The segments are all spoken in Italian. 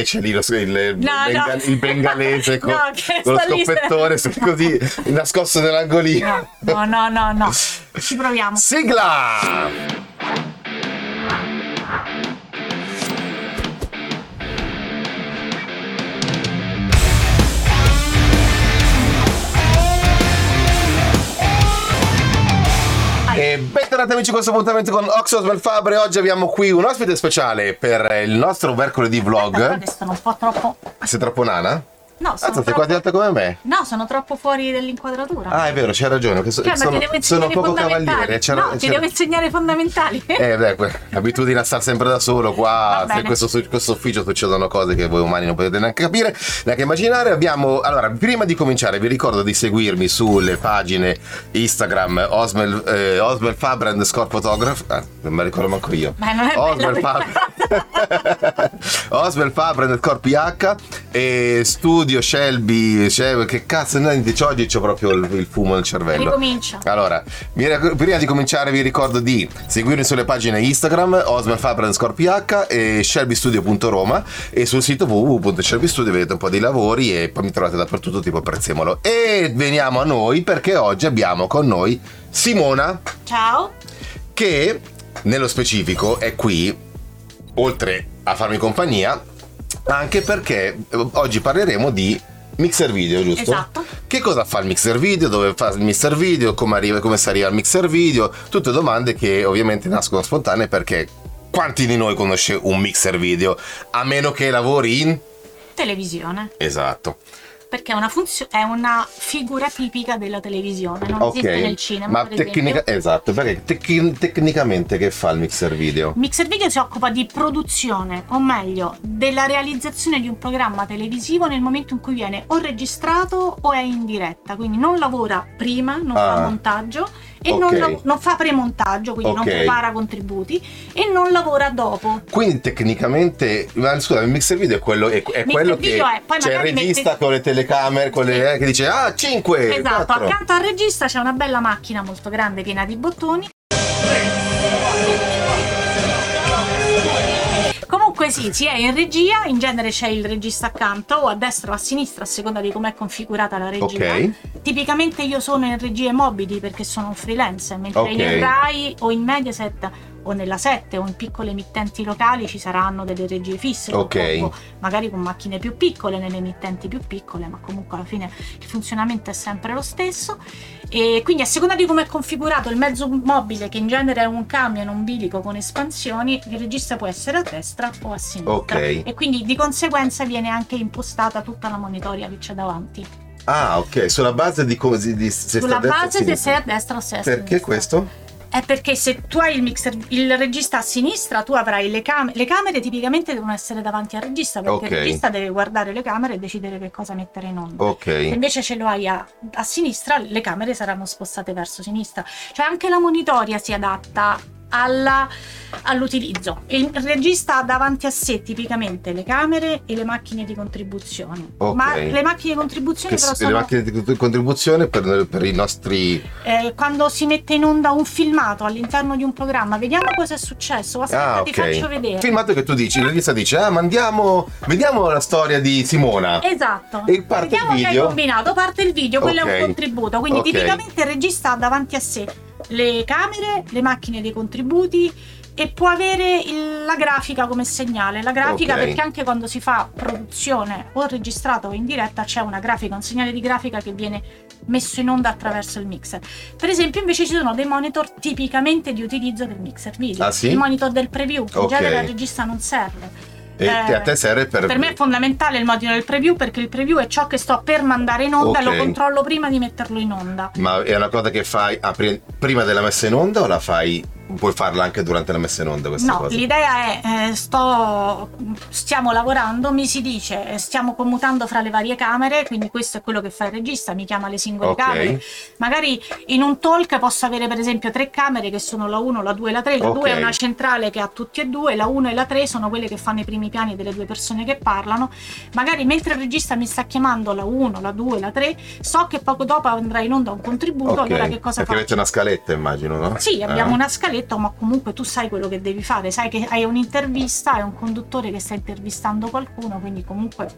che c'è lì lo, il, No, benga- no. il bengalese con, No, con lo scoppettone se- così nascosto nell'angolino. No, no, no, no. Ci proviamo. Sigla! Bentornati amici a questo appuntamento con Oxos Fabre. Oggi abbiamo qui un ospite speciale per il nostro mercoledì vlog. adesso sono un po' troppo. Sei troppo nana? No, sono Azza, sei troppo... quasi alta come me. No, sono troppo fuori dall'inquadratura. Ah, è vero, c'hai ragione. Che so- Cioè, ma sono, ti sono poco cavaliere. C'era- no, ti c'era- devo insegnare i fondamentali. Eh, beh, que- abitudine a stare sempre da solo qua. In questo, questo ufficio succedono cose che voi umani non potete neanche capire, neanche immaginare. Abbiamo. Allora, prima di cominciare, vi ricordo di seguirmi sulle pagine Instagram Osmel, eh, Osmel Fabre underscore photograph. Ah, non me ricordo manco io. Ma non è Osmel bello Fabre. Fabre underscore PH e studio Shelby. Shelby che cazzo, no, oggi c'ho proprio il, il fumo nel cervello. Ricomincia. Allora, prima di cominciare vi ricordo di seguirmi sulle pagine Instagram, Osman Faber underscore PH e shelbystudio.roma e sul sito www.shelbystudio vedete un po' di lavori e poi mi trovate dappertutto tipo prezzemolo. E veniamo a noi perché oggi abbiamo con noi Simona Ciao. che nello specifico è qui, oltre a farmi compagnia, anche perché eh, oggi parleremo di mixer video, giusto? Esatto. Che cosa fa il mixer video? Dove fa il mixer video? Come, arriva, come si arriva al mixer video? Tutte domande che ovviamente nascono spontanee perché quanti di noi conosce un mixer video? A meno che lavori in... Televisione. Esatto. Perché è una, funzio- è una figura tipica della televisione, non Ok. esiste nel cinema. Ma per tecnica- esatto, perché tec- tecnicamente che fa il mixer video? Mixer Video si occupa di produzione, o meglio, della realizzazione di un programma televisivo nel momento in cui viene o registrato o è in diretta, quindi non lavora prima, non Ah. fa montaggio e Ok. non, non fa premontaggio, quindi non Ok. prepara contributi e non lavora dopo. Quindi tecnicamente, ma scusa, il mixer video è quello, è, è quello che è- poi c'è il regista metti- con le telecamere, con le, eh, che dice ah 5, Esatto, 4. accanto al regista c'è una bella macchina molto grande piena di bottoni. Comunque sì, si è in regia, in genere c'è il regista accanto o a destra o a sinistra a seconda di com'è configurata la regia. Ok. Tipicamente io sono in regie mobili perché sono un freelance, mentre Ok. in Rai o in Mediaset o nella 7 o in piccole emittenti locali ci saranno delle regie fisse, Ok. purtroppo, magari con macchine più piccole nelle emittenti più piccole, ma comunque alla fine il funzionamento è sempre lo stesso. E quindi a seconda di come è configurato il mezzo mobile, che in genere è un camion, un bilico con espansioni, il regista può essere a destra o a sinistra. Ok. E quindi di conseguenza viene anche impostata tutta la monitoria che c'è davanti. Ah, ok, sulla base di come di, di- se Sulla base se sinistra. sei a destra o sei a sinistra. Perché questo? È perché se tu hai il mixer, il regista a sinistra, tu avrai le camere. Le camere tipicamente devono essere davanti al regista, perché Ok. il regista deve guardare le camere e decidere che cosa mettere in onda. Se Ok. invece ce lo hai a, a sinistra, le camere saranno spostate verso sinistra. Cioè anche la monitoria si adatta alla- all'utilizzo. Il regista ha davanti a sé tipicamente le camere e le macchine di contribuzione. Ok. Ma le macchine di contribuzione Che però s- le sono macchine di contribuzione per, per i nostri... eh, quando si mette in onda un filmato all'interno di un programma, vediamo cosa è successo. Aspetta, Ah, ti faccio vedere. Filmato che tu dici, il regista dice, ah, ma andiamo, vediamo la storia di Simona. Esatto. E parte il Vediamo che hai video? combinato, parte il video, quello è Ok. un contributo. Quindi tipicamente il regista ha davanti a sé le camere, le macchine dei contributi e può avere il- la grafica come segnale. La grafica Ok. perché anche quando si fa produzione o registrata o in diretta c'è una grafica, un segnale di grafica che viene messo in onda attraverso il mixer. Per esempio invece ci sono dei monitor tipicamente di utilizzo del mixer video. Ah, sì? Il monitor del preview, che in Ok. genere al regista non serve. E che a te serve per... Per me è fondamentale il monitor del preview perché il preview è ciò che sto per mandare in onda e Ok. lo controllo prima di metterlo in onda. Ma è una cosa che fai pri- prima della messa in onda o la fai... Puoi farla anche durante la messa in onda questa No, cosa? l'idea è eh, sto, stiamo lavorando, mi si dice, eh, stiamo commutando fra le varie camere, quindi questo è quello che fa il regista, mi chiama le singole Ok. camere. Magari in un talk posso avere per esempio tre camere che sono la 1, la 2 e la 3. La Ok. 2 è una centrale che ha tutti e due, la 1 e la 3 sono quelle che fanno i primi piani delle due persone che parlano. Magari mentre il regista mi sta chiamando la 1, la 2, la 3, so che poco dopo andrà in onda un contributo, Ok, allora che cosa Perché faccio? avete una scaletta immagino, no? Sì, abbiamo Ah. una scaletta scaletta, ma comunque tu sai quello che devi fare, sai che hai un'intervista, hai un conduttore che sta intervistando qualcuno, quindi comunque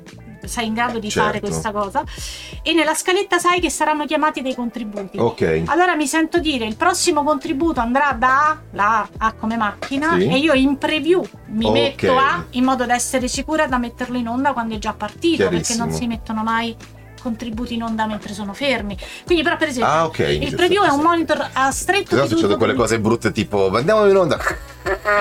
sei in grado di Certo. fare questa cosa. E nella scaletta sai che saranno chiamati dei contributi. Ok. Allora mi sento dire il prossimo contributo andrà da A, la A, come macchina Sì. e io in preview mi Ok. metto A in modo da essere sicura da metterlo in onda quando è già partito perché non si mettono mai contributi in onda mentre sono fermi. Quindi però per esempio Ah, ok. il giusto, preview è un monitor a stretto Esatto, succedono quelle cose brutte tipo andiamo in onda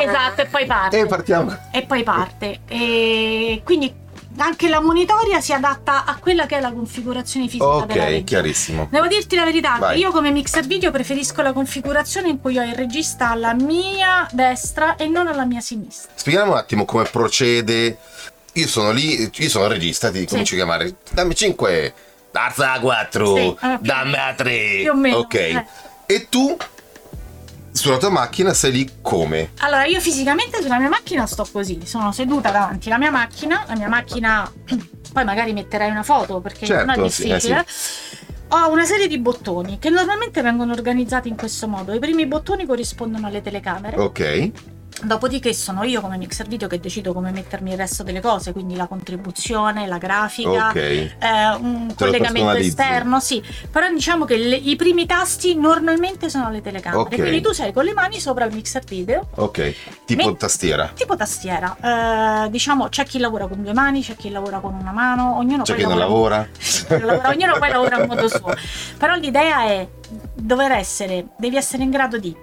Esatto, e poi parte. e partiamo. e poi parte. E quindi anche la monitoria si adatta a quella che è la configurazione fisica Ok, chiarissimo. Devo dirti la verità, Vai. io come mixer video preferisco la configurazione in cui ho il regista alla mia destra e non alla mia sinistra. Spieghiamo un attimo come procede. Io sono lì, io sono il regista, ti comincio a chiamare. Dammi 5, alza a 4, Sì, dammi a 3. più o meno, Ok. eh. E tu sulla tua macchina sei lì come? Allora, io fisicamente sulla mia macchina sto così, sono seduta davanti alla mia macchina, la mia macchina, poi magari metterai una foto perché non è Certo, sì, eh, difficile. Ho una serie di bottoni che normalmente vengono organizzati in questo modo. I primi bottoni corrispondono alle telecamere. Ok. Dopodiché sono io come mixer video che decido come mettermi il resto delle cose, quindi la contribuzione, la grafica, Ok. eh, un Te collegamento esterno, sì. Però diciamo che le- i primi tasti normalmente sono alle telecamere. Ok. Quindi tu sei con le mani sopra il mixer video, Ok. Tipo Me- tastiera. tipo tastiera. Eh, diciamo c'è chi lavora con due mani, c'è chi lavora con una mano, ognuno C'è poi chi non lavora. lavora- ognuno poi lavora a modo suo. Però l'idea è dover essere, devi essere in grado di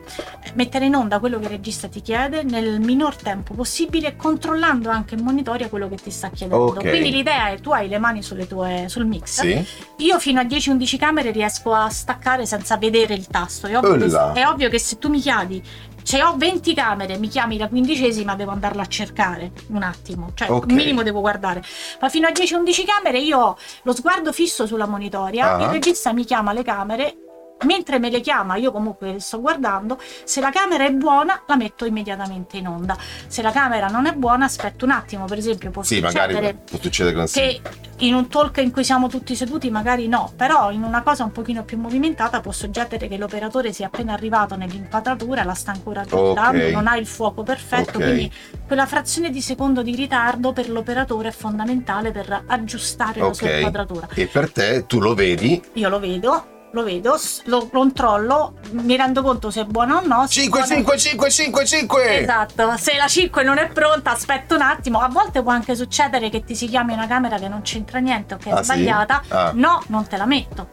mettere in onda quello che il regista ti chiede nel minor tempo possibile, controllando anche in monitoria quello che ti sta chiedendo. Ok. Quindi l'idea è tu hai le mani sulle tue, sul mixer. Sì. Io fino a 10-11 camere riesco a staccare senza vedere il tasto. È ovvio, che, è ovvio che se tu mi chiami, se ho 20 camere, mi chiami la quindicesima, devo andarla a cercare un attimo. Cioè, Ok. un minimo devo guardare. Ma fino a 10-11 camere io ho lo sguardo fisso sulla monitoria, Ah. il regista mi chiama le camere. Mentre me le chiama, io comunque sto guardando. Se la camera è buona, la metto immediatamente in onda. Se la camera non è buona, aspetto un attimo. Per esempio, può Sì, magari succedere può succedere che in un talk in cui siamo tutti seduti magari no, però in una cosa un pochino più movimentata può succedere che l'operatore sia appena arrivato nell'inquadratura, la sta ancora aggiustando, Ok. non ha il fuoco perfetto, Ok. quindi quella frazione di secondo di ritardo per l'operatore è fondamentale per aggiustare la sua inquadratura. E per te tu lo vedi. Io lo vedo, lo vedo, lo controllo, mi rendo conto se è buona o no. se 5, è buona- 5, 5, 5, 5. Esatto, se la 5 non è pronta, aspetta un attimo. A volte può anche succedere che ti si chiami una camera che non c'entra niente o che è Ah, sì? sbagliata. Ah. No, non te la metto.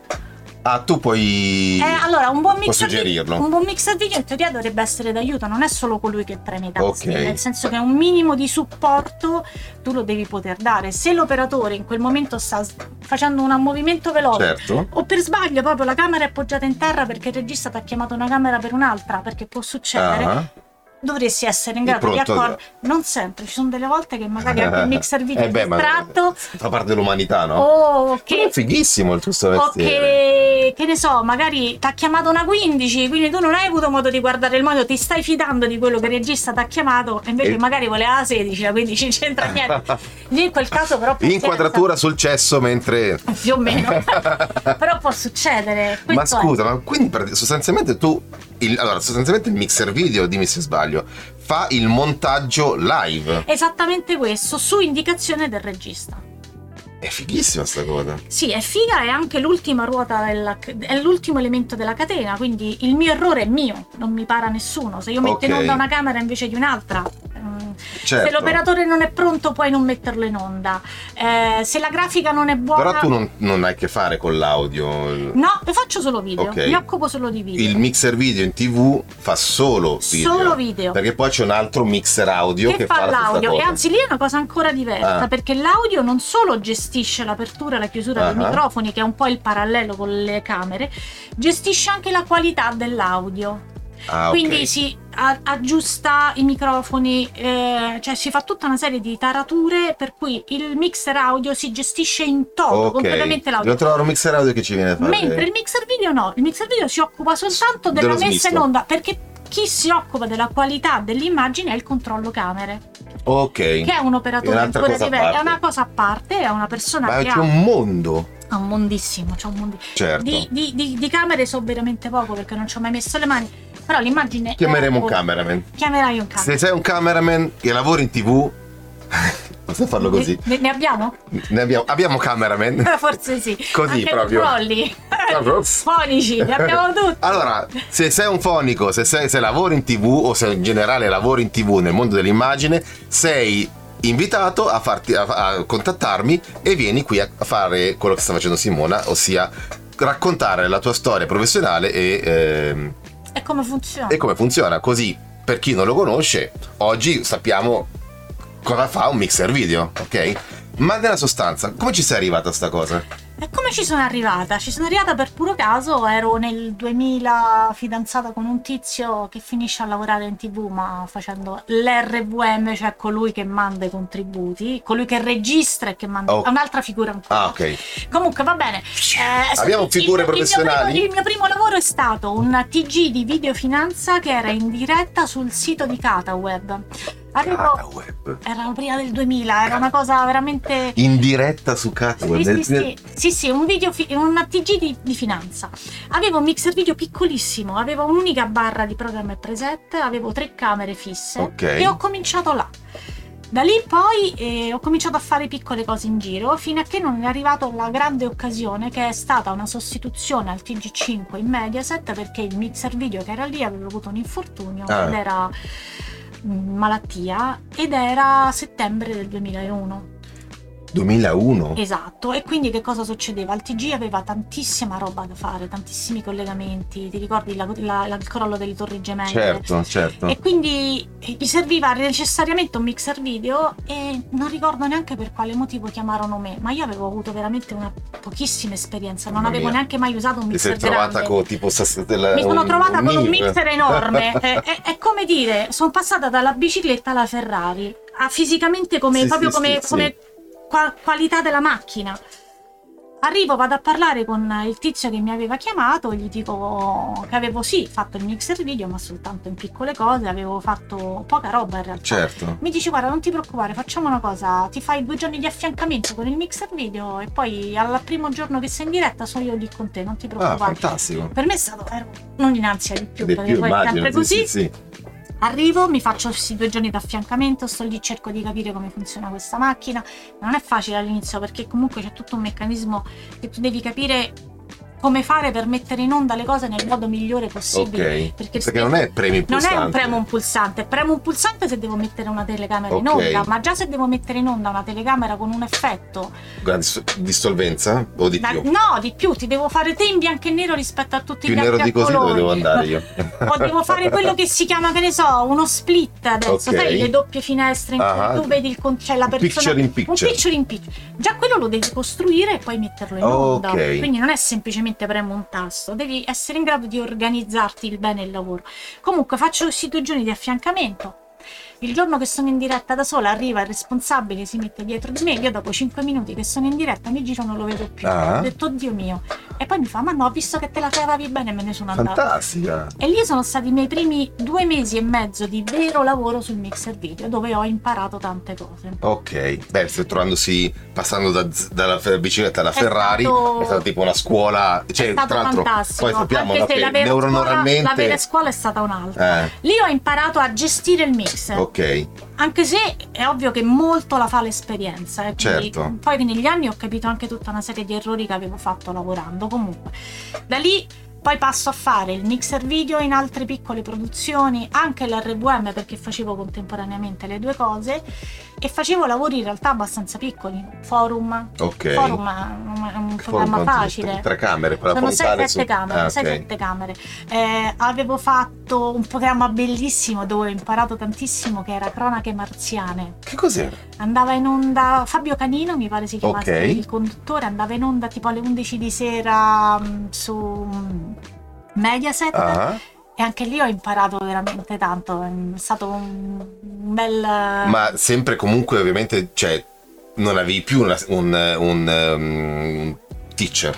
Ah, tu puoi. Eh, allora, un buon, mixer suggerirlo. un buon mixer video in teoria dovrebbe essere d'aiuto, non è solo colui che preme i tasti, Ok. nel senso che un minimo di supporto tu lo devi poter dare. Se l'operatore in quel momento sta facendo un movimento veloce Certo. o per sbaglio proprio la camera è appoggiata in terra perché il regista ti ha chiamato una camera per un'altra, perché può succedere, Ah. Dovresti essere in grado di accorgere. Non sempre, ci sono delle volte che magari anche il mixer video Eh beh, è ma- distratto Fa parte dell'umanità, no? o Che che è fighissimo il tuo o mestiere. che, che ne so, magari ti ha chiamato una 15, quindi tu non hai avuto modo di guardare il monitor, ti stai fidando di quello che il regista ti ha chiamato, e invece E- magari voleva la 16, la 15 non c'entra niente. Lì in quel caso però Inquadratura sul cesso mentre. più o meno. però può succedere. Ma Questo è. scusa, ma quindi sostanzialmente tu. Il- allora, sostanzialmente il mixer video, dimmi se sbaglio, fa il montaggio live. Esattamente questo, su indicazione del regista. È fighissima sta cosa. Sì, è figa, è anche l'ultima ruota, della, è l'ultimo elemento della catena, quindi il mio errore è mio, non mi para nessuno. Se io metto in Ok. onda una camera invece di un'altra, mm, Certo. se l'operatore non è pronto puoi non metterlo in onda. Eh, se la grafica non è buona... Però tu non, non hai a che fare con l'audio. No, io faccio solo video, Ok. mi occupo solo di video. Il mixer video in tv fa solo video. Solo video. Perché poi c'è un altro mixer audio che, che fa l'audio e anzi lì è una cosa ancora diversa Ah. perché l'audio non solo gestisce l'apertura e la chiusura dei Ah. microfoni che è un po' il parallelo con le camere gestisce anche la qualità dell'audio Ah, quindi si a- aggiusta i microfoni eh, cioè si fa tutta una serie di tarature per cui il mixer audio si gestisce in toto Ok. completamente l'audio Devo trovare un mixer audio che ci viene a fare. Mentre il mixer video no, il mixer video si occupa soltanto della Dello messa in onda perché chi si occupa della qualità dell'immagine è il controllo camere Ok. che è un operatore ancora diverso, è una cosa a parte, è una persona Ma che c'è ha, un mondo. ha un mondissimo, c'è un mondi- Certo. di, di- di- di camere so veramente poco perché non ci ho mai messo le mani. Però l'immagine... Chiameremo un cameraman. Chiamerai un Se cameraman. sei un cameraman che lavori in tv, possiamo farlo così. Ne, ne abbiamo? Ne abbiamo, abbiamo cameraman. Eh, Forse sì. Così Anche proprio. controlli. Fonici, ne abbiamo tutti. Allora, se sei un fonico, se, sei- se lavori in tv o se in generale lavori in tv nel mondo dell'immagine, sei invitato a, farti, a, a contattarmi e vieni qui a, fare quello che sta facendo Simona, ossia raccontare la tua storia professionale e, ehm, E come funziona? e come funziona. Così, per chi non lo conosce, oggi sappiamo cosa fa un mixer video, ok? Ma nella sostanza, come ci sei arrivata a sta cosa? E come ci sono arrivata? Ci sono arrivata per puro caso, ero nel 2000 fidanzata con un tizio che finisce a lavorare in tv ma facendo l'RVM, cioè colui che manda i contributi, colui che registra e che manda... Oh. è un'altra figura ancora. Ah, ok. Comunque va bene. Eh, Abbiamo il- figure il mio primo- professionali? Il mio, primo lavoro è stato un TG di videofinanza che era in diretta sul sito di CataWeb. Arrivo, Cata web. era prima del 2000, era una cosa veramente... In diretta su Catweb. Sì, sì, sì, sì, un video, fi- un TG di, di finanza. Avevo un mixer video piccolissimo, avevo un'unica barra di programma e preset, avevo tre camere fisse Ok. e ho cominciato là. Da lì poi eh, ho cominciato a fare piccole cose in giro fino a che non è arrivata la grande occasione che è stata una sostituzione al TG5 in Mediaset perché il mixer video che era lì aveva avuto un infortunio Ah. ed era malattia ed era settembre del 2001. 2001. Esatto, e quindi che cosa succedeva? Il TG aveva tantissima roba da fare, tantissimi collegamenti, ti ricordi la- la- la- il crollo delle torri gemelle? Certo, certo. E quindi mi serviva necessariamente un mixer video e non ricordo neanche per quale motivo chiamarono me, ma io avevo avuto veramente una pochissima esperienza, non avevo neanche mai usato un Ti sei mixer trovata grande. con tipo della- Mi sono un- trovata con un mixer enorme, è, è- è come dire, sono passata dalla bicicletta alla Ferrari, a fisicamente come, Sì, proprio sì, come, sì, come qua- qualità della macchina. Arrivo, vado a parlare con il tizio che mi aveva chiamato, gli dico che avevo sì fatto il mixer video, ma soltanto in piccole cose, avevo fatto poca roba in realtà. Certo. Mi dice guarda non ti preoccupare, facciamo una cosa, ti fai due giorni di affiancamento con il mixer video e poi al primo giorno che sei in diretta sono io lì con te, non ti Ah, preoccupare. fantastico. Per me è stato ero non in ansia di più, Di perché più, poi è immagino. sempre sì, così. sì, sì. Arrivo, mi faccio questi due giorni di affiancamento, sto lì, cerco di capire come funziona questa macchina. Non è facile all'inizio perché comunque c'è tutto un meccanismo che tu devi capire come fare per mettere in onda le cose nel modo migliore possibile. Ok. Perché, Perché non è premi non pulsante. è un premo un pulsante, premo un pulsante se devo mettere una telecamera in Ok. onda, ma già se devo mettere in onda una telecamera con un effetto dis- Dissolvenza o di da- più? no, di più, ti devo fare te in bianco e nero rispetto a tutti Più gli nero altri di così colori. dove devo andare io. o devo fare quello che si chiama, che ne so, uno split adesso, Ok. sai, le doppie finestre in Ah. cui tu vedi il con- c'è la persona. Picture in picture. Un picture in picture. Già quello lo devi costruire e poi metterlo in onda. Quindi non è semplicemente premo un tasto, devi essere in grado di organizzarti il bene il lavoro. Comunque faccio questi due giorni di affiancamento. Il giorno che sono in diretta da sola arriva il responsabile, si mette dietro di me, io dopo 5 minuti che sono in diretta mi giro non lo vedo più. Ah. Ho detto oddio mio. E poi mi fa, ma no, ho visto che te la cavavi bene e me ne sono andata. Fantastica. E lì sono stati i miei primi due mesi e mezzo di vero lavoro sul mixer video, dove ho imparato tante cose. Ok, beh, stai trovandosi passando da- dalla bicicletta alla È Ferrari, stato- è stata tipo una scuola, cioè tra l'altro poi sappiamo Anche se che la vera, scuola, neuronormalmente la vera scuola è stata un'altra. eh, Lì ho imparato a gestire il mixer, ok, anche se è ovvio che molto la fa l'esperienza. eh, Certo. Poi negli anni ho capito anche tutta una serie di errori che avevo fatto lavorando. Comunque, da lì poi passo a fare il mixer video in altre piccole produzioni, anche l'RVM perché facevo contemporaneamente le due cose e facevo lavori in realtà abbastanza piccoli, forum. ok. Forum è un Forum programma quanto- facile. Tre camere per Sono fontana 6-7 su- camere, Ah, ok. 6-7 camere. Eh, avevo fatto un programma bellissimo dove ho imparato tantissimo che era Cronache Marziane. Che cos'era? Andava in onda Fabio Canino, mi pare si chiamasse Ok. il conduttore, andava in onda tipo alle 11 di sera mm, su mm, Mediaset. Ah, e anche lì ho imparato veramente tanto, è stato un, un bel... ma sempre comunque ovviamente, cioè, non avevi più una- un, un, um, teacher.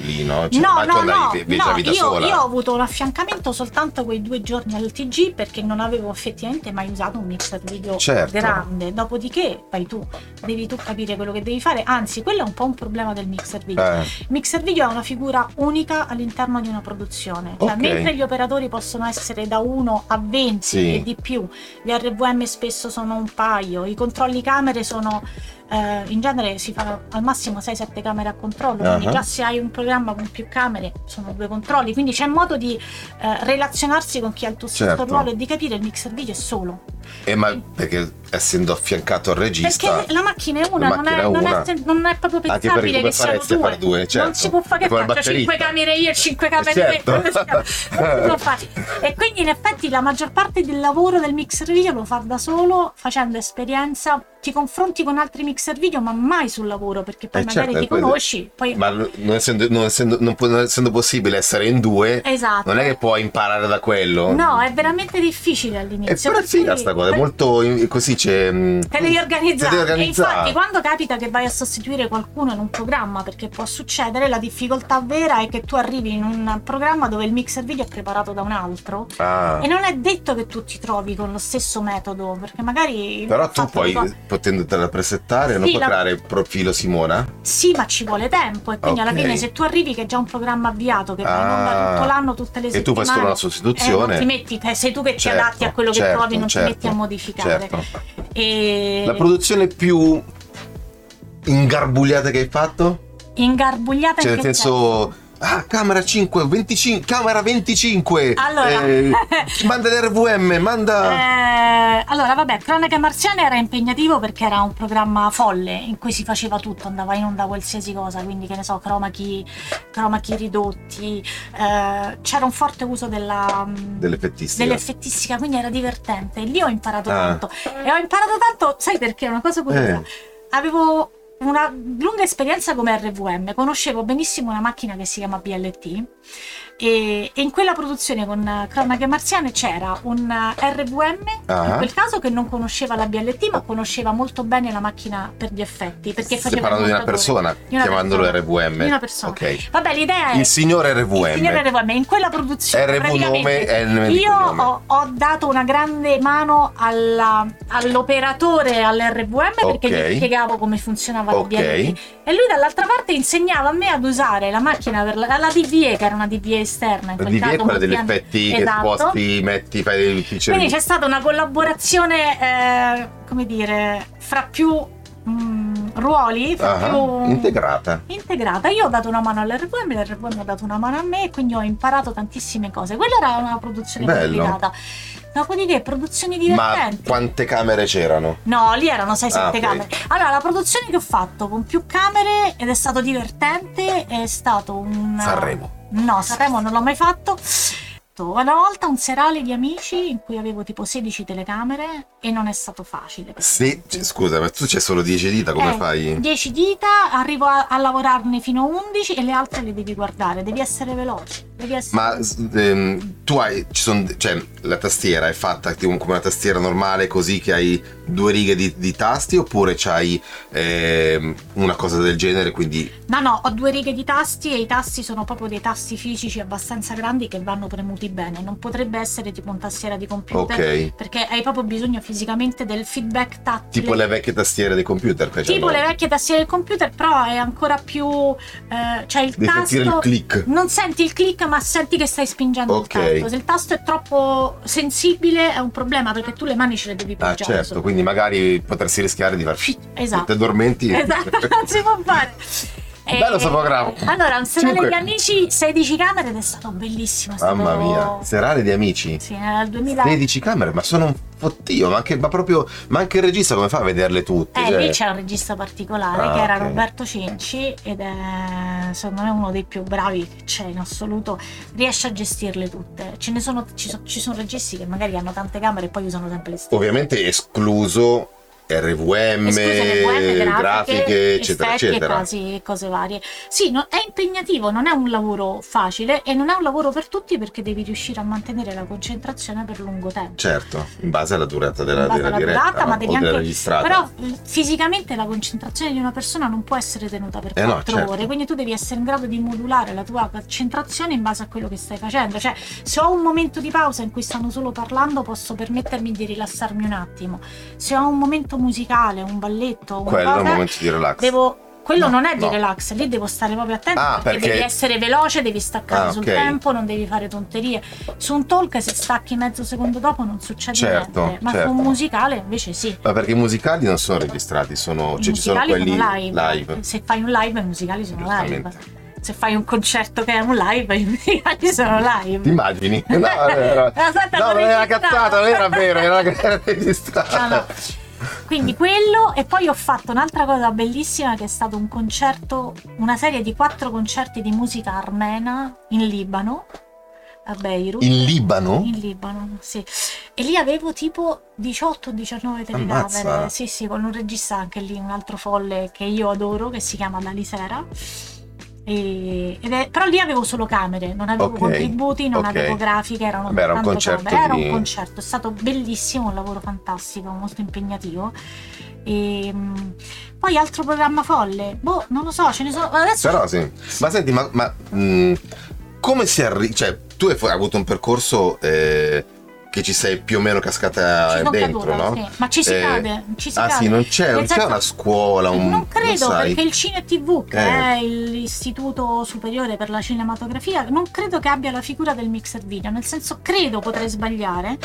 Lì, no? Cioè, no, no, no, no, io, io ho avuto un affiancamento soltanto quei due giorni al TG perché non avevo effettivamente mai usato un mixer video Certo. grande. Dopodiché, vai tu, devi tu capire quello che devi fare. Anzi, quello è un po' un problema del mixer video. Eh, mixer video è una figura unica all'interno di una produzione. Cioè, Ok. mentre gli operatori possono essere da 1 a 20 Sì. e di più, gli RVM spesso sono un paio, i controlli camere sono. Eh, in genere si fa al massimo 6-7 camere a controllo, quindi Ah. già se hai un programma con più camere sono due controlli, quindi c'è modo di eh, relazionarsi con chi ha il tuo stesso Certo. ruolo e di capire il mixer video è solo. Eh, ma perché essendo affiancato al regista... Perché la macchina è una, La non, macchina è, è non, una. è, non è proprio pensabile che siano due. fare due, certo. Non si può fare che faccia 5 batterista. camere io e 5 camere Certo. fare. E quindi in effetti la maggior parte del lavoro del mixer video lo fa da solo, facendo esperienza. Ti confronti con altri mixer video, ma mai sul lavoro, perché poi Eh, magari certo, ti quello. conosci. Poi... Ma non essendo, non essendo- non può- non essendo possibile essere in due, Esatto. non è che puoi imparare da quello. No, è veramente difficile all'inizio. però è figa perché- sta cosa, è molto così c'è. mm, Te devi organizzare. Te devi E infatti, quando capita che vai a sostituire qualcuno in un programma, perché può succedere, la difficoltà vera è che tu arrivi in un programma dove il mixer video è preparato da un altro. Ah. E non è detto che tu ti trovi con lo stesso metodo, perché magari. Però tu puoi, che- potendotela presettare, non Sì, puoi la- creare il profilo Simona? Sì, ma ci vuole tempo. E quindi alla Ok. fine, se tu arrivi che è già un programma avviato, che va in onda Ah. tutto l'anno, tutte le E tu settimane. fai solo una eh, sostituzione. non ti metti, eh, sei tu che ti Certo, adatti a quello che certo, trovi, non certo, ti metti a modificare. certo. E... La produzione più ingarbugliata che hai fatto? Ingarbugliata Cioè, in nel senso. Ah, camera 5, 25, camera 25. Allora. eh, manda l'RVM, manda. Eh, allora, vabbè, Cronache Marziane era impegnativo perché era un programma folle in cui si faceva tutto, andava in onda qualsiasi cosa, quindi che ne so, cromachi, cromachi ridotti, eh, c'era un forte uso della, Dell'effettistica. dell'effettistica, quindi era divertente. Lì ho imparato Ah. tanto. E ho imparato tanto, sai perché? Una cosa curiosa. Eh. Avevo una lunga esperienza come RVM, conoscevo benissimo una macchina che si chiama BLT e, e in quella produzione con Cronache Marziane c'era un eh, RVM, Ah. in quel caso che non conosceva la BLT ma conosceva molto bene la macchina per gli effetti, perché Stai parlando di una persona, Di una chiamandolo persona. RVM. Di una persona. Ok. Vabbè, l'idea è... Il signore RVM. Il signor RVM, in quella produzione RV nome è il nome io ho, ho dato una grande mano alla- all'operatore all'RVM perché Ok. gli spiegavo come funzionava Ok. la BLT e lui dall'altra parte insegnava a me ad usare la macchina per la, la DVE che era una DVE esterna in DV è quella degli effetti Esatto. che sposti, metti, fai dei feature. quindi c'è stata una collaborazione eh, come dire fra più mm, ruoli fra Ah, più integrata. integrata. Io ho dato una mano all'RVM, l'RVM ha dato una mano a me e quindi ho imparato tantissime cose. Quella era una produzione Bello. complicata. Dopodiché, produzioni Ma divertenti. quante camere c'erano? No, lì erano 6-7 Ah, ok. camere. Allora, la produzione che ho fatto con più camere ed è stato divertente è stato un... Sanremo. No, Sanremo non l'ho mai fatto. Una volta un serale di amici in cui avevo tipo 16 telecamere e non è stato facile. Se, c- scusa, ma tu c'è solo 10 dita, come Eh, fai? 10 dita, arrivo a, a lavorarne fino a 11 e le altre le devi guardare, devi essere veloce. Devi essere... Ma ehm, tu hai, ci son, cioè, la tastiera è fatta tipo come una tastiera normale così che hai due righe di, di tasti oppure c'hai ehm, una cosa del genere, quindi No, no, ho due righe di tasti e i tasti sono proprio dei tasti fisici abbastanza grandi che vanno premuti bene. Non potrebbe essere tipo un tastiera di computer ok. perché hai proprio bisogno fisicamente del feedback tattile. Tipo le vecchie tastiere dei computer. Tipo le vecchie tastiere del computer, però è ancora più. Eh, cioè il Devi tasto. il click. Non senti il click, ma senti che stai spingendo Ok. il tasto. Se il tasto è troppo sensibile è un problema perché tu le mani ce le devi Ah, poggiare. certo, quindi magari potresti rischiare di far Esatto. ti addormenti. Esatto, non si può fare. Bello sto programma. Allora, un serale Cinque. di amici, 16 camere ed è stato bellissimo. è stato- Mamma mia, serale di amici. Sì, nel 2000. 16 camere, ma sono un fottio, ma anche, ma proprio, ma anche il regista come fa a vederle tutte? Eh, Cioè, lì c'è un regista particolare Ah, che era ok. Roberto Cenci ed è secondo me uno dei più bravi che c'è in assoluto. Riesce a gestirle tutte. Ce ne sono, ci, so- ci sono registi che magari hanno tante camere e poi usano sempre le stesse. Ovviamente escluso RVM, escluse le VM, grafiche, eccetera, effetti eccetera. E casi, cose varie. Sì, no- è impegnativo, non è un lavoro facile e non è un lavoro per tutti perché devi riuscire a mantenere la concentrazione per lungo tempo. Certo, in base alla durata della, della alla diretta durata, ma no? devi anche-. Però fisicamente la concentrazione di una persona non può essere tenuta per Eh no, 4 certo. ore, quindi tu devi essere in grado di modulare la tua concentrazione in base a quello che stai facendo. Cioè, se ho un momento di pausa in cui stanno solo parlando, posso permettermi di rilassarmi un attimo. Se ho un momento musicale, un balletto, Quello è un cosa, momento di relax. devo quello No, non è di no. relax, lì devo stare proprio attento Ah, perché, perché- devi essere veloce, devi staccare Ah, sul ok. tempo, non devi fare tonterie. Su un talk se stacchi mezzo secondo dopo non succede Certo, niente, ma certo. su un musicale invece sì. Ma perché i musicali non sono registrati, sono, I cioè, ci sono musicali quelli sono live. live. Se fai un live, i musicali sono live. Se fai un concerto che è un live, i musicali sono live. Ti immagini? No, era, no, non era cazzata, non era vero, era era registrata. No, no. Quindi quello e poi ho fatto un'altra cosa bellissima che è stato un concerto, una serie di quattro concerti di musica armena in Libano, a Beirut. In Libano? In Libano, sì. E lì avevo tipo 18-19 telecamere. Sì, sì, con un regista anche lì, un altro folle che io adoro, che si chiama Dalisera. E, è- però lì avevo solo camere, non avevo Ok, contributi, non ok. avevo grafiche, erano Vabbè, era un concerto camere. Era di- un concerto, è stato bellissimo, un lavoro fantastico, molto impegnativo. E, mh, poi altro programma folle, boh, non lo so, ce ne sono. Adesso Però sì. Ma senti, ma, ma, mh, come si arriva? Cioè, tu hai avuto un percorso eh, che ci sei più o meno cascata dentro, caduta, no? sì. Ma ci si Eh, cade, ci si ah cade. sì, non c'è, non c'è una scuola, un... non credo sai. perché il Cine TV, che Eh. è l'istituto superiore per la cinematografia, non credo che abbia la figura del mixer video, nel senso credo potrei sbagliare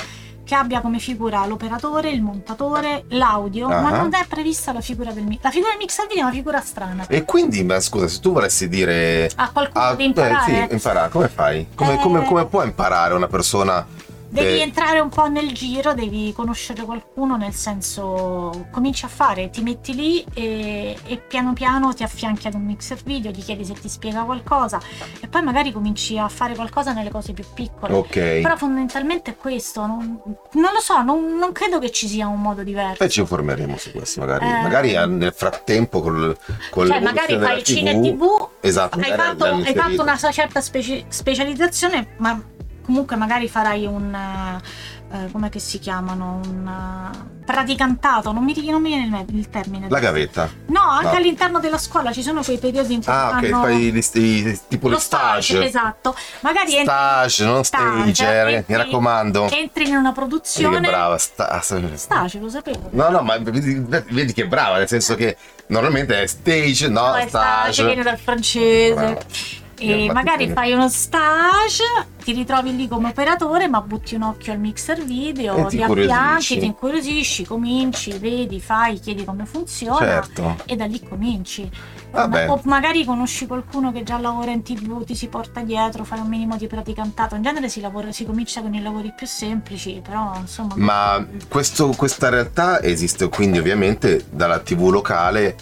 che abbia come figura l'operatore, il montatore, l'audio, ma Ah. non è prevista la figura del mixer. La figura del mixer video è una figura strana. E quindi, ma scusa, se tu volessi dire... A qualcuno Ah, di beh, imparare. sì, imparare, come fai? Come, Eh. come- come può imparare una persona? Devi eh, entrare un po' nel giro, devi conoscere qualcuno, nel senso cominci a fare, ti metti lì e, e piano piano ti affianchi ad un mixer video, gli chiedi se ti spiega qualcosa e poi magari cominci a fare qualcosa nelle cose più piccole. Ok. Però fondamentalmente è questo, non, non lo so, non, non credo che ci sia un modo diverso. Poi ci informeremo su questo, magari. Eh. Magari eh, nel frattempo col, con Cioè, magari fai cine TV, Esatto, hai fatto, hai fatto una certa speci- specializzazione, ma comunque magari farai un... eh, come che si chiamano? Un eh, praticantato, non mi, non mi viene il, termine. La gavetta. No, anche No. all'interno della scuola ci sono quei periodi in cui Ah, ok, fai gli, i- tipo lo le stage. Esatto. Magari entri- Stage, non stage, stage, eh, entri- mi raccomando. entri in una Vedi produzione. che brava. Sta... Stage, lo sapevo. No, no, ma vedi, vedi che brava, nel senso che normalmente è stage, no, No, è stage, stage. viene dal francese. Bravo. E Ma magari fai uno stage, ti ritrovi lì come operatore, ma butti un occhio al mixer video, ti ti incuriosisci. ti incuriosisci, cominci, vedi, fai, chiedi come funziona Certo. e da lì cominci. Vabbè. O magari conosci qualcuno che già lavora in tv, ti si porta dietro, fai un minimo di praticantato. In genere si, lavora- si comincia con i lavori più semplici, però insomma... Ma questo- questa realtà esiste quindi ovviamente dalla TV locale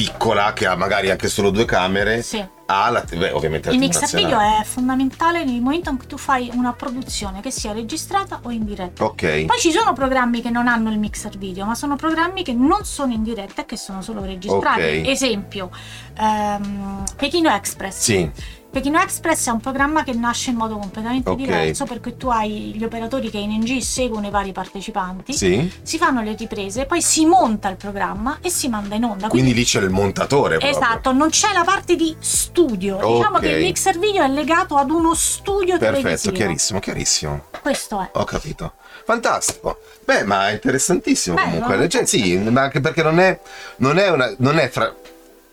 piccola che ha magari anche solo due camere Sì. alla beh, ovviamente la Il mixer nazionale. video è fondamentale nel momento in cui tu fai una produzione che sia registrata o in diretta. Ok. Poi ci sono programmi che non hanno il mixer video, ma sono programmi che non sono in diretta e che sono solo registrati. Ok. Esempio, ehm, Pechino Express. Sì, Pechino Express è un programma che nasce in modo completamente Ok. diverso perché tu hai gli operatori che in NG seguono i vari partecipanti, sì. si fanno le riprese, poi si monta il programma e si manda in onda. Quindi lì c'è il montatore proprio. Esatto, non c'è la parte di studio. Diciamo Ok. che il mixer video è legato ad uno studio Perfetto, televisivo. chiarissimo, chiarissimo. Questo è. Ho capito. Fantastico. Beh, ma è interessantissimo Bello, comunque. no? Cioè, sì, ma anche perché non è, non è una. Non è fra.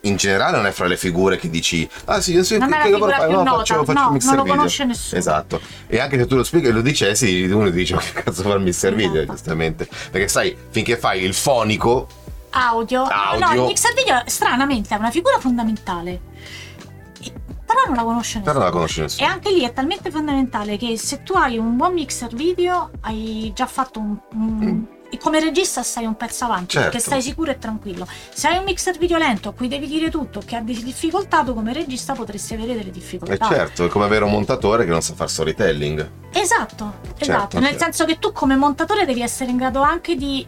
In generale non è fra le figure che dici Ah sì, io sì, Non è che la lavoro fai? No, nota, faccio, faccio no, non lo video. conosce nessuno. Esatto. E anche se tu lo spieghi e lo dicessi, uno dice ma che cazzo fa il mixer video, Esatto. giustamente. Perché sai, finché fai il fonico, Audio. Audio. No, il mixer video stranamente è una figura fondamentale. E- Però non la conosce nessuno. però non la conosci E nessuno. anche lì è talmente fondamentale che se tu hai un buon mixer video, hai già fatto un. un- e come regista stai un pezzo avanti. Certo. perché stai sicuro e tranquillo. Se hai un mixer video lento a cui devi dire tutto, che ha delle difficoltà, tu come regista potresti avere delle E difficoltà. certo, è come avere un montatore che non sa fare storytelling. Esatto, esatto. Certo, Nel certo. senso che tu come montatore devi essere in grado anche di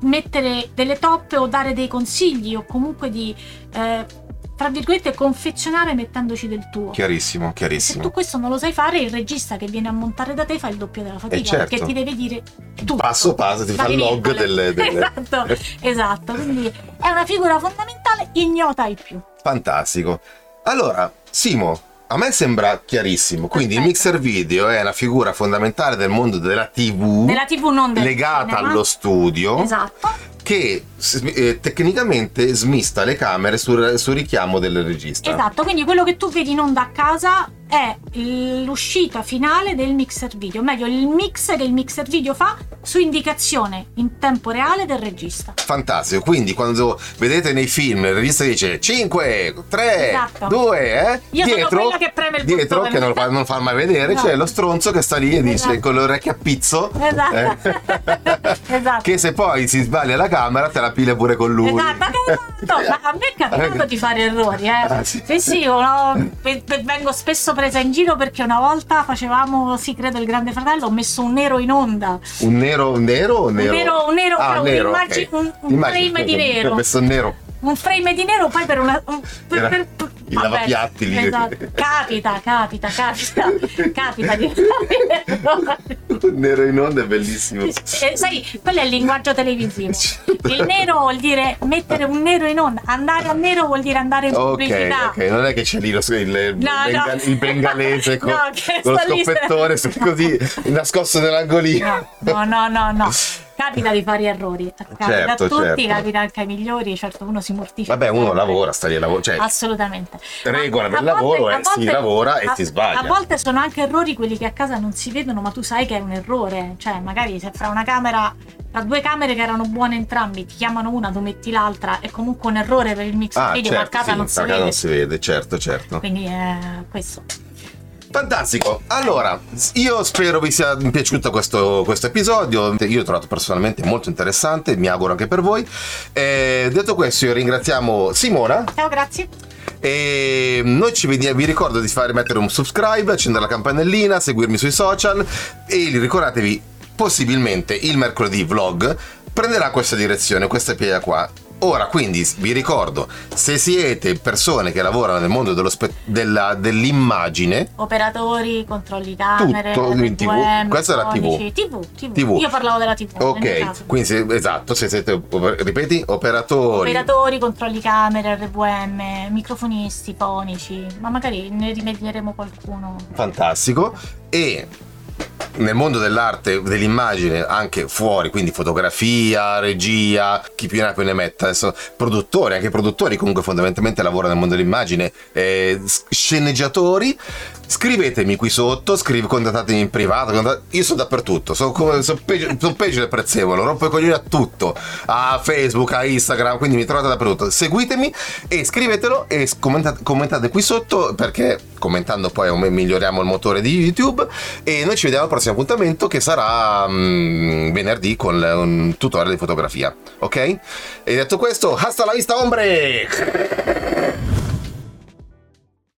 mettere delle toppe o dare dei consigli o comunque di eh, tra virgolette confezionare mettendoci del tuo. Chiarissimo, Se chiarissimo. tu questo non lo sai fare, il regista che viene a montare da te fa il doppio della fatica Eh, certo. perché ti deve dire tutto. Passo passo, ti fa il log delle- delle- Esatto, esatto. Quindi è una figura fondamentale, ignota ai più. Fantastico. Allora, Simo, a me sembra chiarissimo. Quindi il mixer video è una figura fondamentale del mondo della TV, Nella TV legata cinema. allo studio, Esatto. Che eh, tecnicamente smista le camere sul, sul richiamo del regista. Esatto, quindi quello che tu vedi in onda a casa è l'uscita finale del mixer video, o meglio il mix che il mixer video fa su indicazione in tempo reale del regista. Fantastico, quindi quando vedete nei film il regista dice 5, 3, Esatto. 2, eh, Io sono dietro, quella che preme il dietro che non lo fa, non fa mai vedere, No. c'è lo stronzo che sta lì e dice Esatto. con le orecchie a pizzo Esatto. eh, Esatto. che se poi si sbaglia la camera te la piglia pure con lui. Esatto, esatto, ma a me è capitato di fare errori, eh. Ah, sì. sì, sì, no, ve- ve- vengo spesso presa in giro perché una volta facevamo, sì, credo il Grande Fratello, ho messo un nero in onda. Un nero, un nero o nero? Un nero, un nero, Ah, nero, un'immagine- ok. un, un frame di nero. Ho messo nero. Un frame di nero, poi per una. un- per- per- per- il vabbè, lavapiatti lì. Esatto. Capita, capita, capita. capita di. Un nero in onda è bellissimo. Eh, sai, quello è il linguaggio televisivo. Il nero vuol dire mettere un nero in onda, andare a nero vuol dire andare in Ok, pubblicità. ok, non è che c'è lì lo, il, il, No, benga- no. il bengalese con, No, con lo scoppettone così nascosto nell'angolino. No, no, no, no. Capita di fare errori. Capita Certo, a tutti, certo. capita anche ai migliori. Certo, uno si mortifica. Vabbè, uno lavora, sta lì a lavorare. Cioè, Assolutamente. Regola del lavoro è a si lavora e a- si sbaglia. A volte sono anche errori quelli che a casa non si vedono, ma tu sai che è un errore. Cioè, magari se fra una camera, tra due camere che erano buone entrambi, ti chiamano una, tu metti l'altra, è comunque un errore per il mix ah, video, ma a certo, casa sì, non si vede. non si vede, certo, certo. Quindi è questo. Fantastico. Allora, io spero vi sia piaciuto questo, questo episodio. Io l'ho trovato personalmente molto interessante, mi auguro anche per voi. Eh, detto questo, io ringraziamo Simona. Ciao, grazie. E noi ci vediamo, vi ricordo di fare mettere un subscribe, accendere la campanellina, seguirmi sui social e ricordatevi possibilmente il mercoledì vlog prenderà questa direzione, questa piega qua. Ora, quindi vi ricordo, se siete persone che lavorano nel mondo dello spe- della- dell'immagine, Operatori, controlli camere, Tutto in TV. Questa è la TV. TV, TV. TV. Io parlavo della TV. ok, quindi se- esatto, se siete, ripeti, operatori, Operatori, controlli camere, RVM, microfonisti, fonici, ma magari ne rimedieremo qualcuno. fantastico, e nel mondo dell'arte, dell'immagine, anche fuori, quindi fotografia, regia, chi più ne ha più ne metta, adesso produttori, anche produttori comunque fondamentalmente lavorano nel mondo dell'immagine, eh, sceneggiatori, scrivetemi qui sotto, scrive, contattatemi in privato, contat- io sono dappertutto, sono, come, sono, peggio, sono peggio del prezzemolo, rompo i coglioni a tutto, a Facebook, a Instagram, quindi mi trovate dappertutto, seguitemi e scrivetelo e commentate, commentate qui sotto perché commentando poi um, miglioriamo il motore di YouTube e noi ci vediamo al prossimo appuntamento che sarà mm, venerdì con un tutorial di fotografia, ok? E detto questo, hasta la vista ombre!